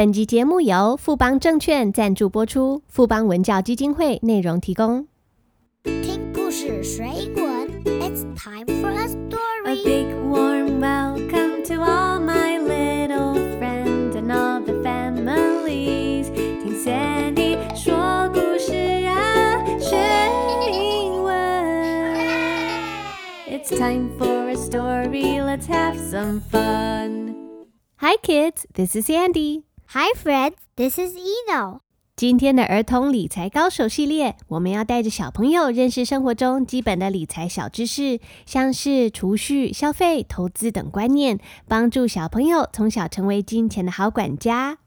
本集节目由富邦证券赞助播出，富邦文教基金会内容提供。听故事学英文，It's time for a story. A big warm welcome to all my little friends and all the families. 听 Sandy 说故事啊，学英文。It's time for a story. Let's have some fun. Hi kids, this is Andy。Hi friends, this is Eno. 今天的儿童理财高手系列，我们要带着小朋友认识生活中基本的理财小知识，像是储蓄、消费、投资等观念，帮助小朋友从小成为金钱的好管家。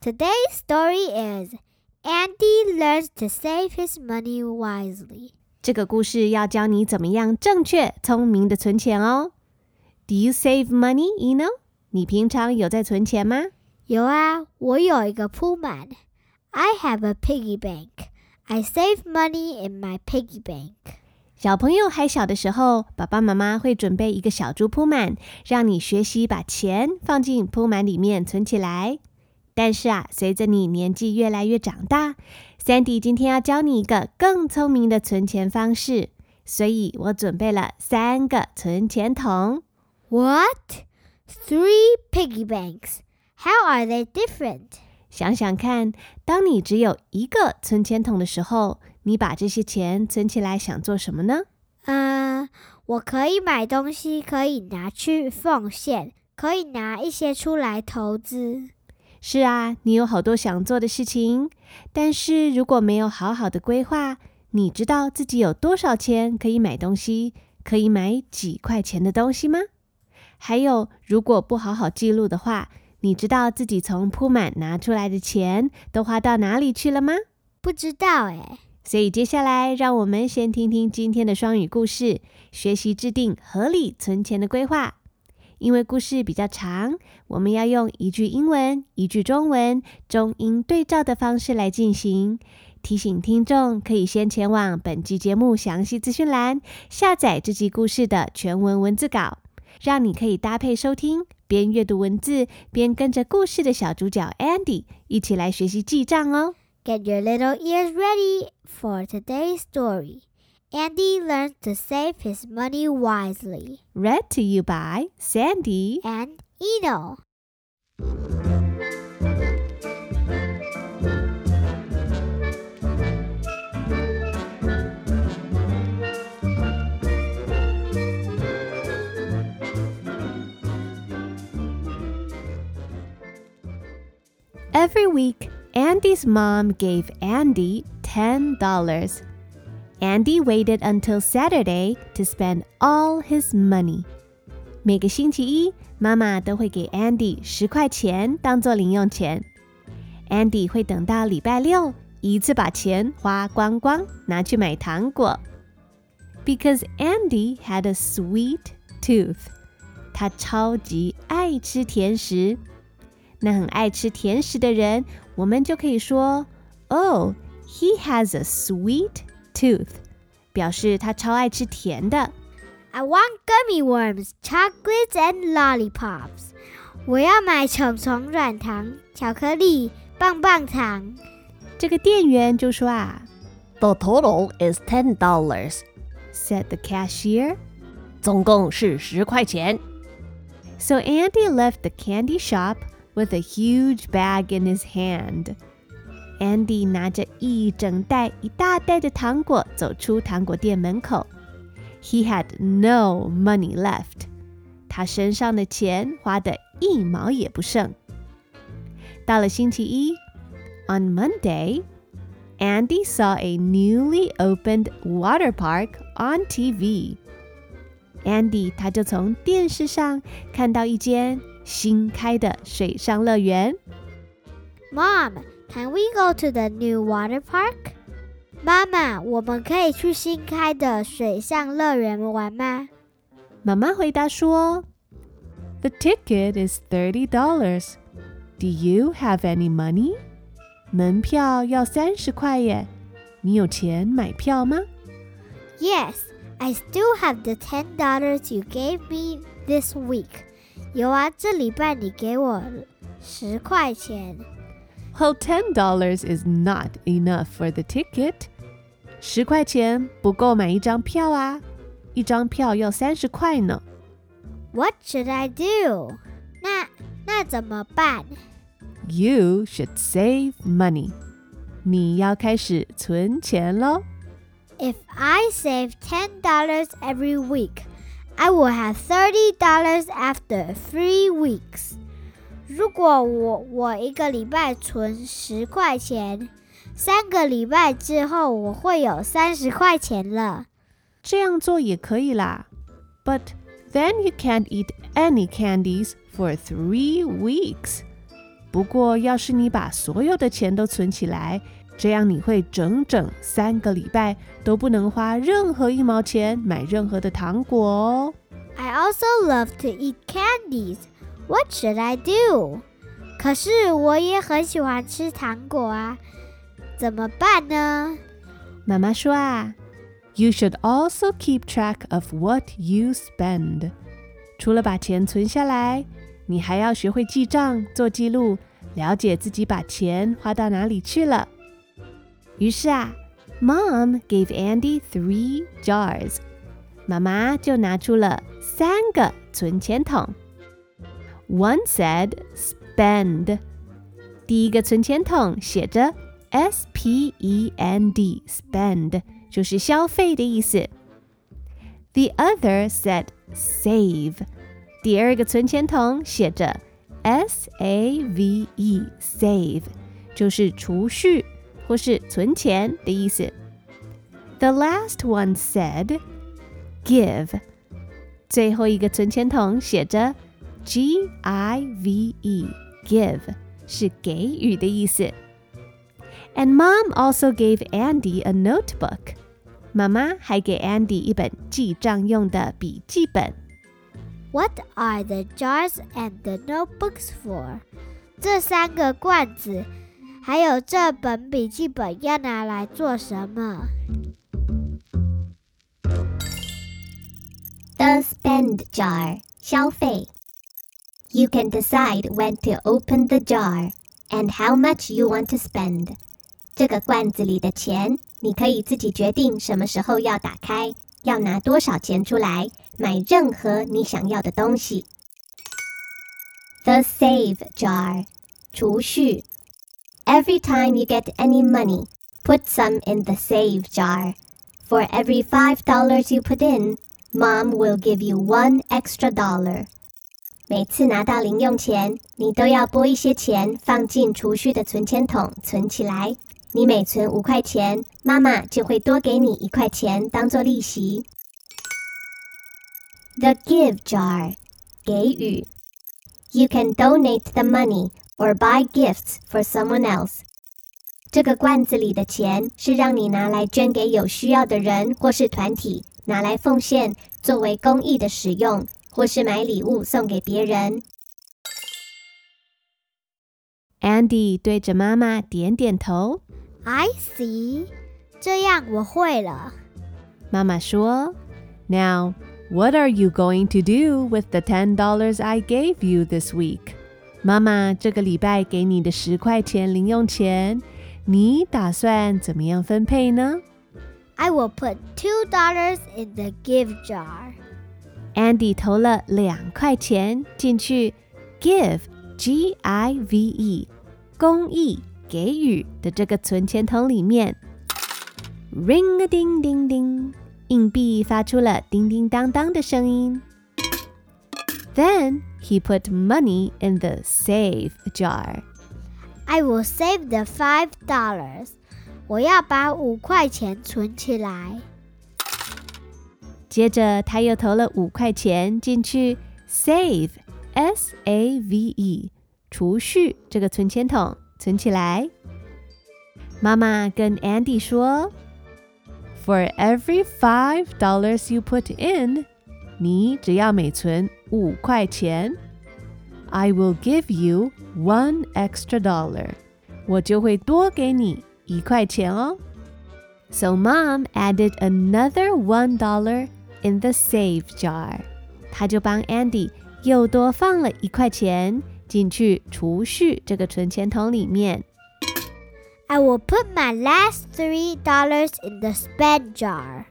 Today's story is Andy learns to save his money wisely. 这个故事要教你怎么样正确、聪明的存钱哦。Do you save money, Eno？你平常有在存钱吗？有啊，我有一个铺满。I have a piggy bank. I save money in my piggy bank. 小朋友还小的时候，爸爸妈妈会准备一个小猪铺满，让你学习把钱放进铺满里面存起来。但是啊，随着你年纪越来越长大，Sandy 今天要教你一个更聪明的存钱方式，所以我准备了三个存钱筒。What? Three piggy banks. How are they different? 想想看，当你只有一个存钱筒的时候，你把这些钱存起来想做什么呢？呃，我可以买东西，可以拿去奉献，可以拿一些出来投资。是啊，你有好多想做的事情，但是如果没有好好的规划，你知道自己有多少钱可以买东西，可以买几块钱的东西吗？还有，如果不好好记录的话，你知道自己从铺满拿出来的钱都花到哪里去了吗？不知道诶，所以接下来，让我们先听听今天的双语故事，学习制定合理存钱的规划。因为故事比较长，我们要用一句英文、一句中文，中英对照的方式来进行。提醒听众可以先前往本集节目详细资讯栏下载这集故事的全文文字稿，让你可以搭配收听，边阅读文字，边跟着故事的小主角 Andy 一起来学习记账哦。 Get your little ears ready for today's story. Andy learns to save his money wisely. Read to you by Sandy. And Eno. Every week, Andy's mom gave Andy $10. Andy waited until Saturday to spend all his money. 每个星期一，妈妈都会给 Andy 十块钱当做零用钱。Andy 会等到礼拜六，一次把钱花光光，拿去买糖果。Because Andy had a sweet tooth，他超级爱吃甜食。 那很爱吃甜食的人，我们就可以说，Oh, he has a sweet tooth，表示他超爱吃甜的。 I want gummy worms, chocolates, and lollipops. 我要买虫虫软糖、巧克力、棒棒糖。这个店员就说啊 The total is ten dollars， ，said the cashier. 总共是十块钱。 So Andy left the candy shop with a huge bag in his hand. Andy 拿着一整袋、一大袋的糖果走出糖果店门口。He had no money left. 他身上的钱花的一毛也不剩。到了星期一，On Monday, Andy saw a newly opened water park on TV. Andy 他就从电视上看到一间 新开的水上乐园。 Mom, can we go to the new water park? 妈妈，我们可以去新开的水上乐园玩吗？妈妈回答说：“The ticket is thirty dollars. Do you have any money？” 门票要三十块耶，你有钱买票吗？ Yes, I still have the ten dollars you gave me this week. 有啊，这礼拜你给我 十块钱。 Well, ten dollars is not enough for the ticket. 十块钱不够买一张票啊，一张票要三十块呢。 What should I do？那那怎么办 You should save money. 你要开始存钱喽。 ？If I save ten dollars every week, I will have thirty dollars after three weeks. 如果我我一个礼拜存十块钱，三个礼拜之后我会有三十块钱了。这样做也可以啦。But then you can't eat any candies for three weeks. 不过，要是你把所有的钱都存起来， 这样你会整整三个礼拜都不能花任何一毛钱买任何的糖果哦。 I also love to eat candies. What should I do? 可是我也很喜欢吃糖果啊，怎么办呢？妈妈说啊，You should also keep track of what you spend。除了把钱存下来，你还要学会记账、做记录，了解自己把钱花到哪里去了。 于是啊，Mom gave Andy three jars。妈妈就拿出了三个存钱筒。One said spend。第一个存钱筒写着 S P E N D spend 就是消费的意思。The other said save。第二个存钱筒写着 S A V E save 就是储蓄 或是存钱的意思。The last one said give。最后一个存钱筒写着 G I V E give 是给予的意思。And mom also gave Andy a notebook. 妈妈还给 Andy 一本记账用的笔记本。 What are the jars and the notebooks for？这三个罐子 还有这本笔记本要拿来做什么 The spend jar 消费。You can decide when to open the jar and how much you want to spend. 这个罐子里的钱，你可以自己决定什么时候要打开，要拿多少钱出来买任何你想要的东西。The save jar 储蓄。Every time you get any money, put some in the save jar. For every five dollars you put in, Mom will give you one extra dollar. 每次拿到零用钱，你都要拨一些钱放进储蓄的存钱筒存起来。你每存五块钱，妈妈就会多给你一块钱当做利息。The give jar 给予。You can donate the money or buy gifts for someone else. 这个罐子里的钱是让你拿来捐给有需要的人或是团体，拿来奉献作为公益的使用，或是买礼物送给别人。 Andy 对着妈妈点点头。 ？I see，这样我会了。妈妈说：“Now, what are you going to do with the ten dollars I gave you this week？” 妈妈这个礼拜给你的十块钱零用钱，你打算怎么样分配呢 I will put two dollars in the give jar.？Andy 投了两块钱进去，give G I V E 公益给予的这个存钱筒里面。Ring a ding ding ding，硬币发出了叮叮当当的声音。Then he put money in the save jar. I will save the five dollars. 我要把五块钱存起来。接着他又投了五块钱进去，save S A V E 储蓄这个存钱筒存起来。妈妈跟 Andy 说：“For every five dollars you put in， 你只要每存五块钱，I will give you one extra dollar，我就会多给你一块钱哦。” So mom added another one dollar in the save jar. 她就帮 Andy 又多放了一块钱 进去储蓄这个存钱筒里面。 I will put my last three dollars in the spend jar.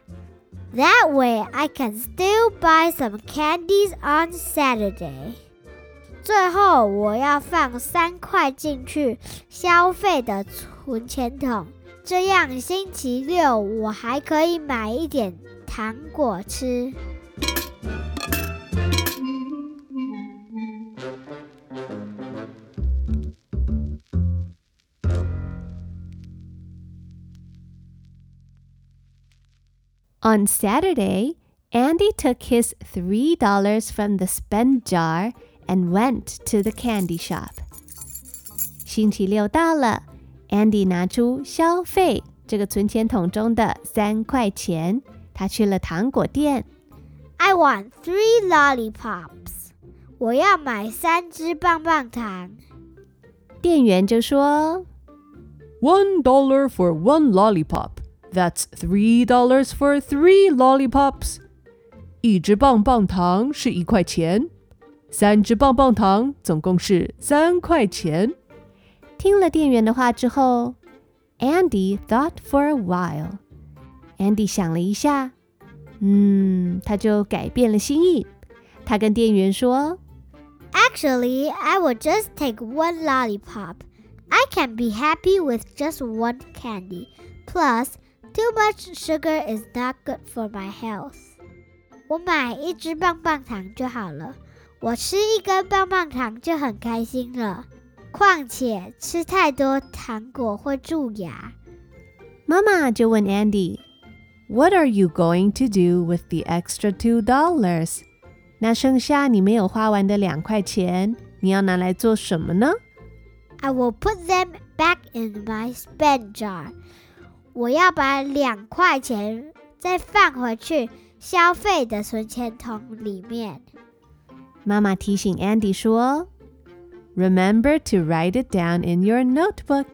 That way I can still buy some candies on Saturday. 最后我要放三块进去消费的存钱筒，这样星期六我还可以买一点糖果吃。On Saturday, Andy took his $3 from the spend jar and went to the candy shop. 星期六到了，Andy 拿出消费这个存钱筒中的三块钱，他去了糖果店。 I want three lollipops. 我要买三支棒棒糖。店员就说 One dollar for one lollipop. That's three dollars for three lollipops. 一支棒棒糖是一块钱，三支棒棒糖总共是三块钱。：“听了店员的话之后，Andy thought for a while。Andy 想了一下，嗯，他就改变了心意。他跟店员说 Actually, I will just take one lollipop. I can be happy with just one candy. Plus, too much sugar is not good for my health. 我买一支棒棒糖就好了，我吃一根棒棒糖就很开心了。况且吃太多糖果会蛀牙。：“妈妈就问 Andy， What are you going to do with the extra two dollars? 那剩下你没有花完的两块钱，你要拿来做什么呢？” I will put them back in my spend jar. 我要把两块钱再放回去消费的存钱筒里面。妈妈提醒 Andy 说 Remember to write it down in your notebook.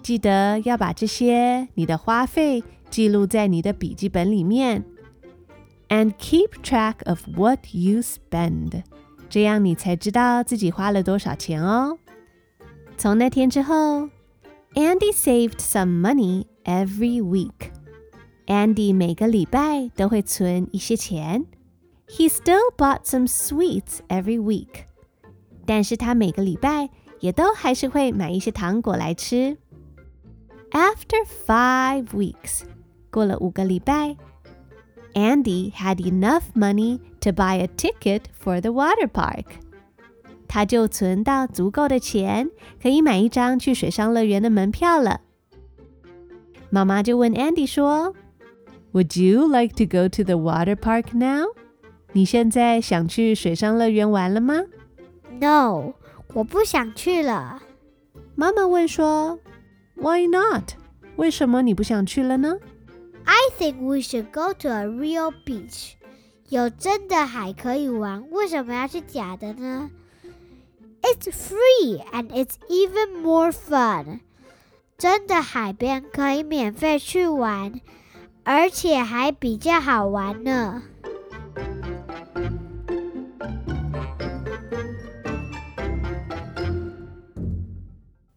记得要把这些你的花费记录在你的笔记本里面 And keep track of what you spend. 这样你才知道自己花了多少钱哦。从那天之后，Andy saved some money every week。Andy 每个礼拜都会存一些钱。He still bought some sweets every week。但是他每个礼拜也都还是会买一些糖果来吃。After five weeks，过了五个礼拜，Andy had enough money to buy a ticket for the water park。他就存到足够的钱，可以买一张去水上乐园的门票了。 妈妈就问 Andy 说 Would you like to go to the water park now? 你现在想去水上乐园玩了吗？ No，我不想去了。妈妈问说 Why not? 为什么你不想去了呢？ I think we should go to a real beach。有真的海可以玩，为什么要去假的呢？It's free and it's even more fun。 真的海边可以免费去玩，而且还比较好玩呢。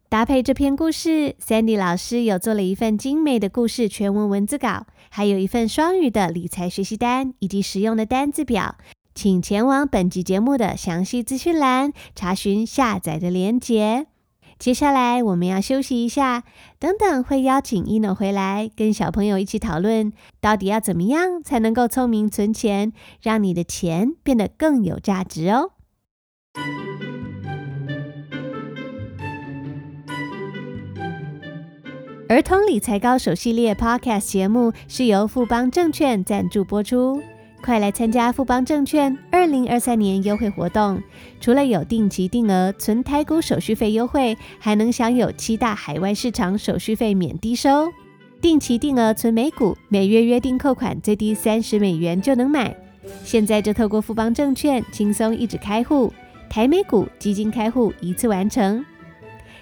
搭配这篇故事，Sandy 老师有做了一份精美的故事全文文字稿，还有一份双语的理财学习单以及实用的单字表，请前往本集节目的详细资讯栏查询下载的链接。接下来我们要休息一下，等等会邀请 ino 回来，跟小朋友一起讨论，到底要怎么样才能够聪明存钱，让你的钱变得更有价值哦。儿童理财高手系列 Podcast 节目是由富邦证券赞助播出，快来参加富邦证券二零二三年优惠活动！除了有定期定额存台股手续费优惠，还能享有七大海外市场手续费免低收。定期定额存美股，每月约定扣款最低三十美元就能买。现在就透过富邦证券轻松一指开户，台美股基金开户一次完成。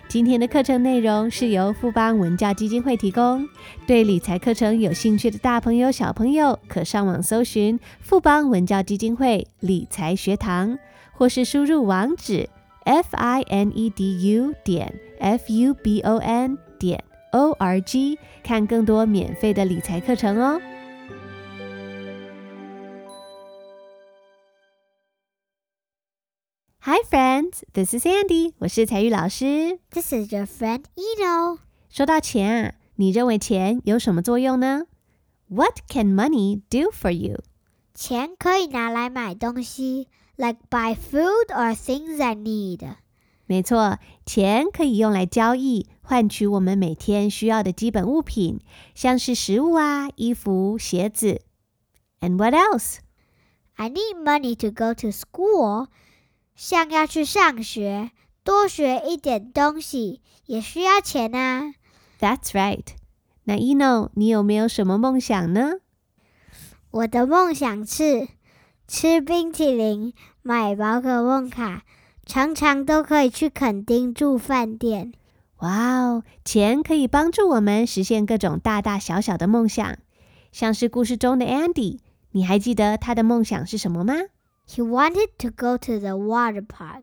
今天的课程内容是由富邦文教基金会提供，对理财课程有兴趣的大朋友、小朋友，可上网搜寻富邦文教基金会理财学堂，或是输入网址 f i n e d u 点 f u b o n 点 o r g 看更多免费的理财课程哦。Hi, friends. This is Sandy. 我是彩玉老师。This is your friend Eno. 说到钱啊，你认为钱有什么作用呢？What can money do for you? 钱可以拿来买东西，like buy food or things I need. 没错，钱可以用来交易，换取我们每天需要的基本物品，像是食物啊、衣服、鞋子。And what else? I need money to go to school. 像要去上学，多学一点东西也需要钱啊。That's right。那 Eno，你有没有什么梦想呢？我的梦想是吃冰淇淋、买宝可梦卡，常常都可以去垦丁住饭店。哇哦，钱可以帮助我们实现各种大大小小的梦想，像是故事中的 Andy，你还记得他的梦想是什么吗？He wanted to go to the water park.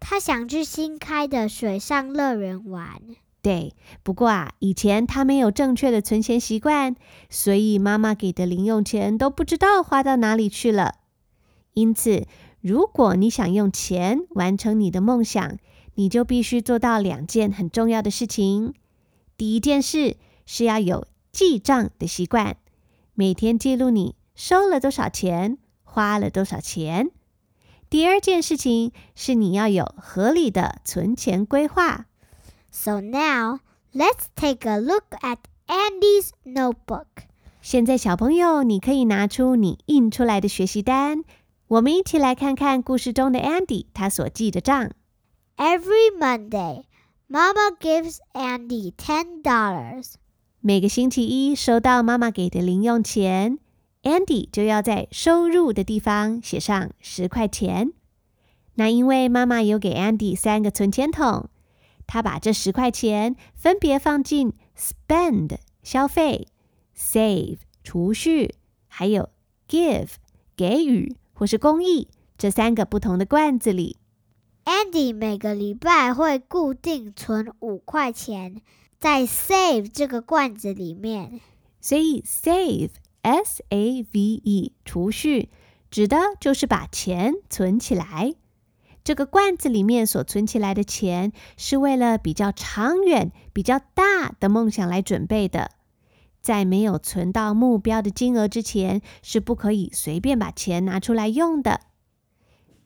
他想去新开的水上乐园玩。对，不过啊，以前他没有正确的存钱习惯，所以妈妈给的零用钱都不知道花到哪里去了。因此，如果你想用钱完成你的梦想，你就必须做到两件很重要的事情。第一件事是要有记账的习惯，每天记录你收了多少钱，花了多少钱。第二件事情是你要有合理的存钱规划。 So now, let's take a look at Andy's notebook. 现在，小朋友，你可以拿出你印出来的学习单，我们一起来看看故事中的 Andy 他所记的账。 Every Monday, Mama gives Andy $10. 每个星期一收到妈妈给的零用钱 ，Andy 就要在收入的地方写上十块钱。那因为妈妈有给 Andy 三个存钱筒，他把这十块钱分别放进 spend 消费、save 储蓄，还有 give 给予或是公益这三个不同的罐子里。Andy 每个礼拜会固定存五块钱，在 Save 这个罐子里面。所以 save s a v e 储蓄指的就是把钱存起来。这个罐子里面所存起来的钱，是为了比较长远、比较大的梦想来准备的。在没有存到目标的金额之前，是不可以随便把钱拿出来用的。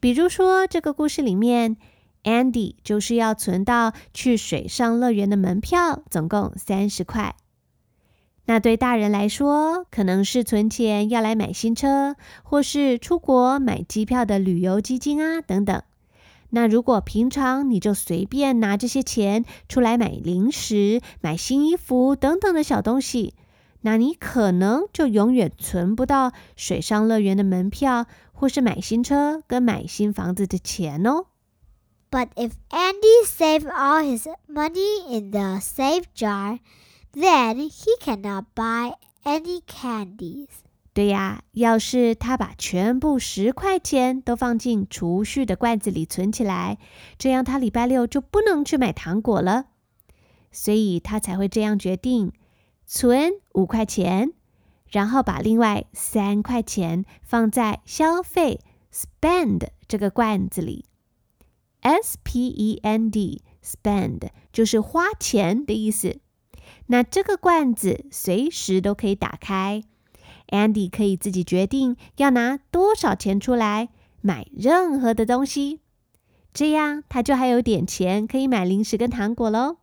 比如说，这个故事里面，Andy 就是要存到去水上乐园的门票，总共三十块。那对大人来说，可能是存钱要来买新车，或是出国买机票的旅游基金啊，等等。那如果平常你就随便拿这些钱出来买零食、买新衣服等等的小东西，那你可能就永远存不到水上乐园的门票，或是买新车跟买新房子的钱哦。But if Andy saved all his money in the safe jar, then he cannot buy any candies. 对呀，要是他把全部十块钱都放进储蓄的罐子里存起来，这样他礼拜六就不能去买糖果了。所以他才会这样决定，存五块钱，然后把另外三块钱放在消费 spend 这个罐子里。S P E N D spend 就是花钱的意思。那这个罐子随时都可以打开。Andy 可以自己决定要拿多少钱出来买任何的东西，这样他就还有点钱可以买零食跟糖果喽。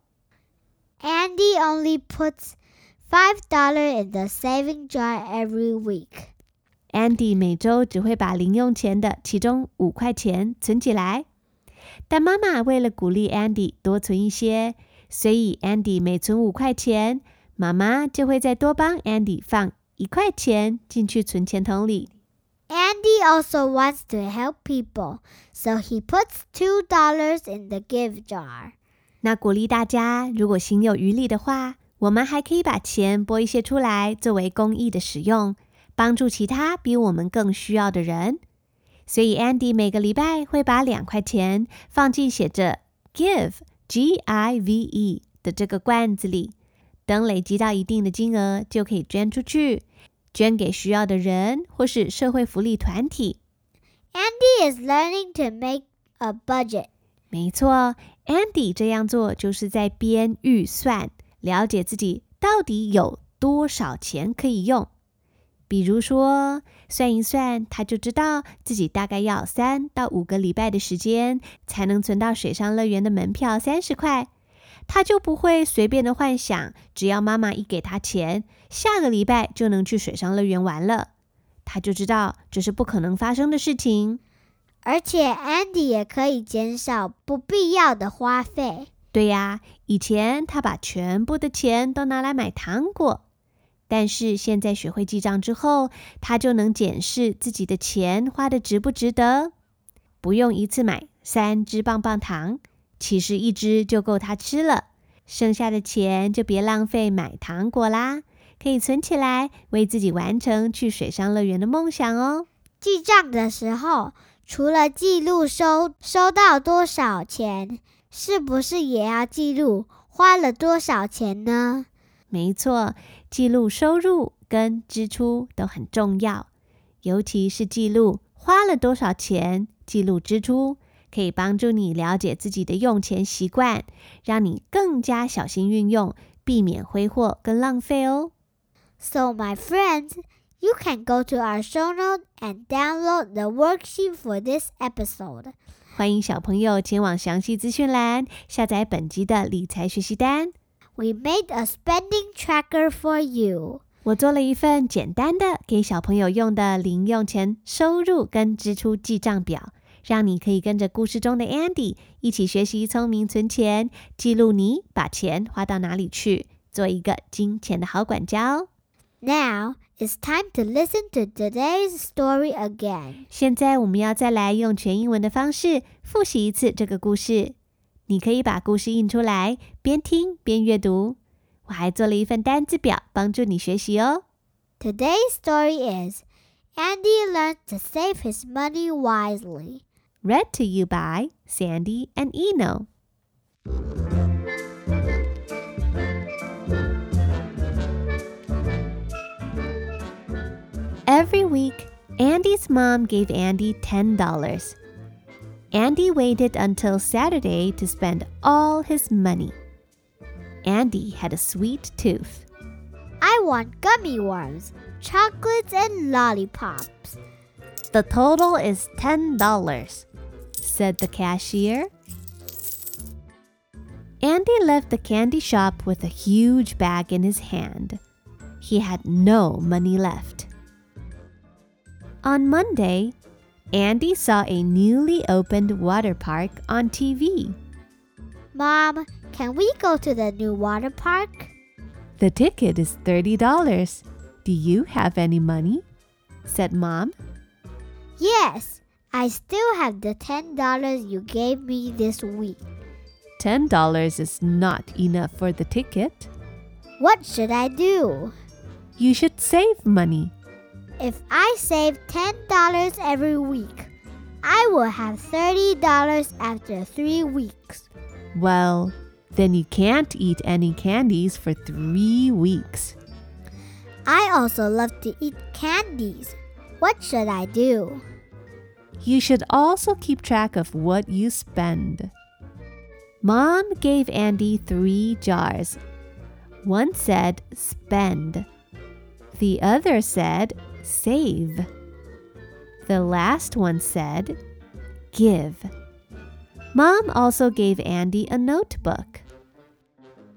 Andy only puts five dollar in the saving jar every week. Andy 每周只会把零用钱的其中五块钱存起来，但妈妈为了鼓励 Andy 多存一些，所以 Andy 每存五块钱，妈妈就会再多帮 Andy 放一块钱进去存钱筒里。Andy also wants to help people, so he puts two dollars in the give jar. 那鼓励大家，如果心有余力的话，我们还可以把钱拨一些出来，作为公益的使用，帮助其他比我们更需要的人。所以 Andy 每个礼拜会把两块钱放进写着 “give” G I V E 的这个罐子里，等累积到一定的金额，就可以捐出去，捐给需要的人或是社会福利团体。Andy is learning to make a budget. 没错，Andy 这样做就是在编预算，了解自己到底有多少钱可以用。比如说，算一算，他就知道自己大概要三到五个礼拜的时间才能存到水上乐园的门票三十块。他就不会随便的幻想，只要妈妈一给他钱，下个礼拜就能去水上乐园玩了。他就知道这是不可能发生的事情。而且 Andy 也可以减少不必要的花费。对呀，以前他把全部的钱都拿来买糖果，但是现在学会记账之后，他就能检视自己的钱花的值不值得。不用一次买三支棒棒糖，其实一支就够他吃了。剩下的钱就别浪费买糖果啦，可以存起来，为自己完成去水上乐园的梦想哦。记账的时候，除了记录收收到多少钱，是不是也要记录花了多少钱呢？没错，记录收入跟支出都很重要，尤其是记录花了多少钱，记录支出可以帮助你了解自己的用钱习惯，让你更加小心运用，避免挥霍跟浪费哦。So, my friends, you can go to our show note and download the worksheet for this episode. 欢迎小朋友前往详细资讯栏下载本集的理财学习单。We made a spending tracker for you. 我做了一份简单的给小朋友用的零用钱收入跟支出记账表，让你可以跟着故事中的 Andy 一起学习聪明存钱，记录你把钱花到哪里去，做一个金钱的好管家哦。Now it's time to listen to today's story again. 现在我们要再来用全英文的方式复习一次这个故事。你可以把故事印出来，边听边阅读。我还做了一份单字表，帮助你学习哦。 Today's story is Andy learned to save his money wisely. Read to you by Sandy and Eno. Every week, Andy's mom gave Andy $10. Andy waited until Saturday to spend all his money. Andy had a sweet tooth. I want gummy worms, chocolates, and lollipops. The total is $10, said the cashier. Andy left the candy shop with a huge bag in his hand. He had no money left. On Monday, Andy saw a newly opened water park on TV. Mom, can we go to the new water park? The ticket is $30. Do you have any money? said Mom. Yes, I still have the $10 you gave me this week. $10 is not enough for the ticket. What should I do? You should save money. If I save $10 every week, I will have $30 after three weeks. Well, then you can't eat any candies for three weeks. I also love to eat candies. What should I do? You should also keep track of what you spend. Mom gave Andy three jars. One said spend, the other said save. The last one said give. Mom also gave Andy a notebook.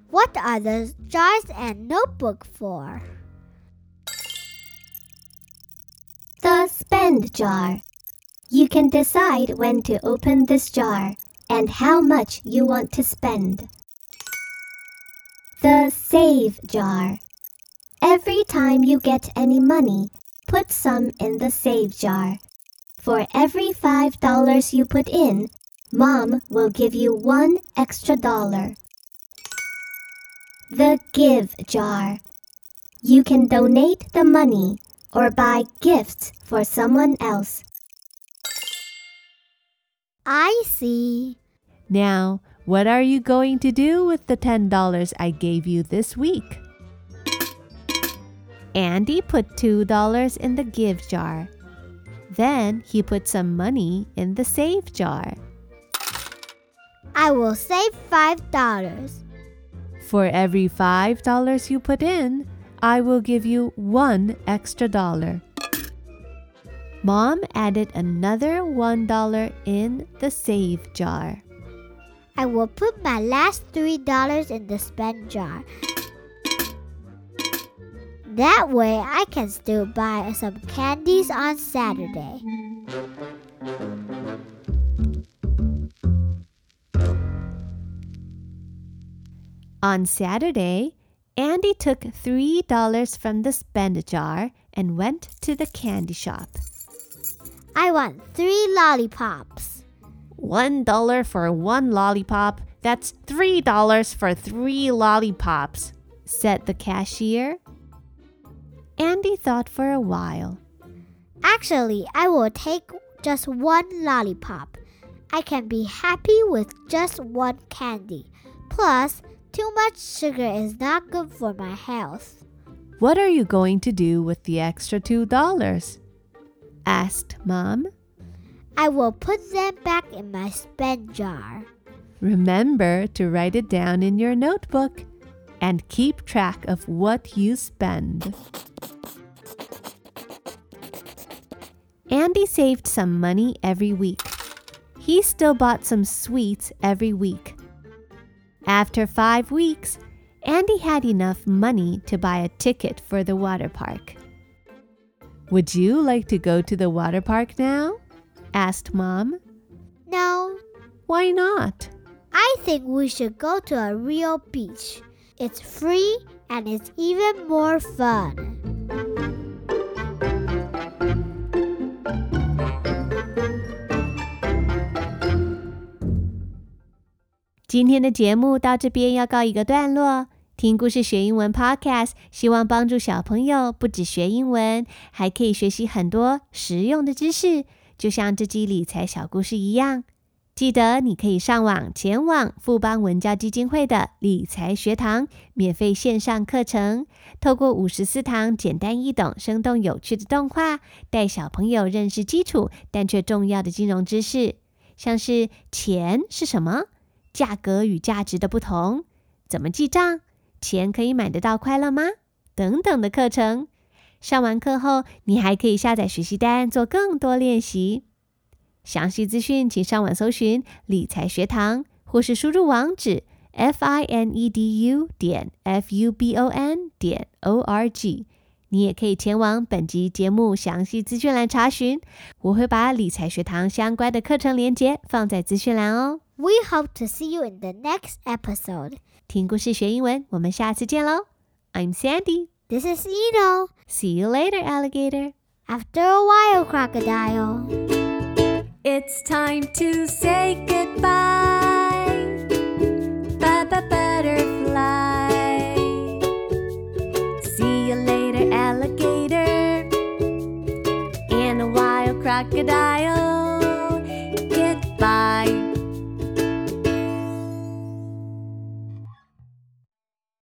What are the jars and notebook for? The spend jar. You can decide when to open this jar and how much you want to spend. The save jar. Every time you get any money, put some in the save jar. For every $5 you put in, Mom will give you one extra dollar. The give jar. You can donate the money or buy gifts for someone else. I see. Now, what are you going to do with the $10 I gave you this week? Andy put $2 in the give jar. Then he put some money in the save jar. I will save $5. For every $5 you put in, I will give you one extra dollar. Mom added another $1 in the save jar. I will put my last $3 in the spend jar. That way I can still buy some candies on Saturday. On Saturday, Andy took $3 from the spend jar and went to the candy shop. I want three lollipops. One dollar for one lollipop. That's three dollars for three lollipops. said the cashier. Andy thought for a while. Actually, I will take just one lollipop. I can be happy with just one candy. Plus, too much sugar is not good for my health. What are you going to do with the extra $2? asked Mom. I will put them back in my spend jar. Remember to write it down in your notebook and keep track of what you spend. Andy saved some money every week. He still bought some sweets every week. After five weeks, Andy had enough money to buy a ticket for the water park. Would you like to go to the water park now? asked Mom. No, Why not? I think we should go to a real beach. It's free and it's even more fun. 今天的节目到这边要告一个段落。听故事学英文 Podcast，希望帮助小朋友不止学英文，还可以学习很多实用的知识，就像这集理财小故事一样。记得你可以上网前往富邦文教基金会的理财学堂免费线上课程，透过五十四堂简单易懂、生动有趣的动画，带小朋友认识基础但却重要的金融知识，像是钱是什么。价格与价值的不同，怎么记账？钱可以买得到快乐吗？等等的课程。上完课后，你还可以下载学习单做更多练习。详细资讯请上网搜寻理财学堂，或是输入网址 f i n e d u 点 f u b o n 点 o r g。你也可以前往本集节目详细资讯栏查询，我会把理财学堂相关的课程链接放在资讯栏哦。We hope to see you in the next episode. 听故事学英文，我们下次见喽！I'm Sandy. This is Eno. See you later, alligator. After a while, crocodile. It's time to say goodbye. Baba butterfly. See you later, alligator. And a wild crocodile.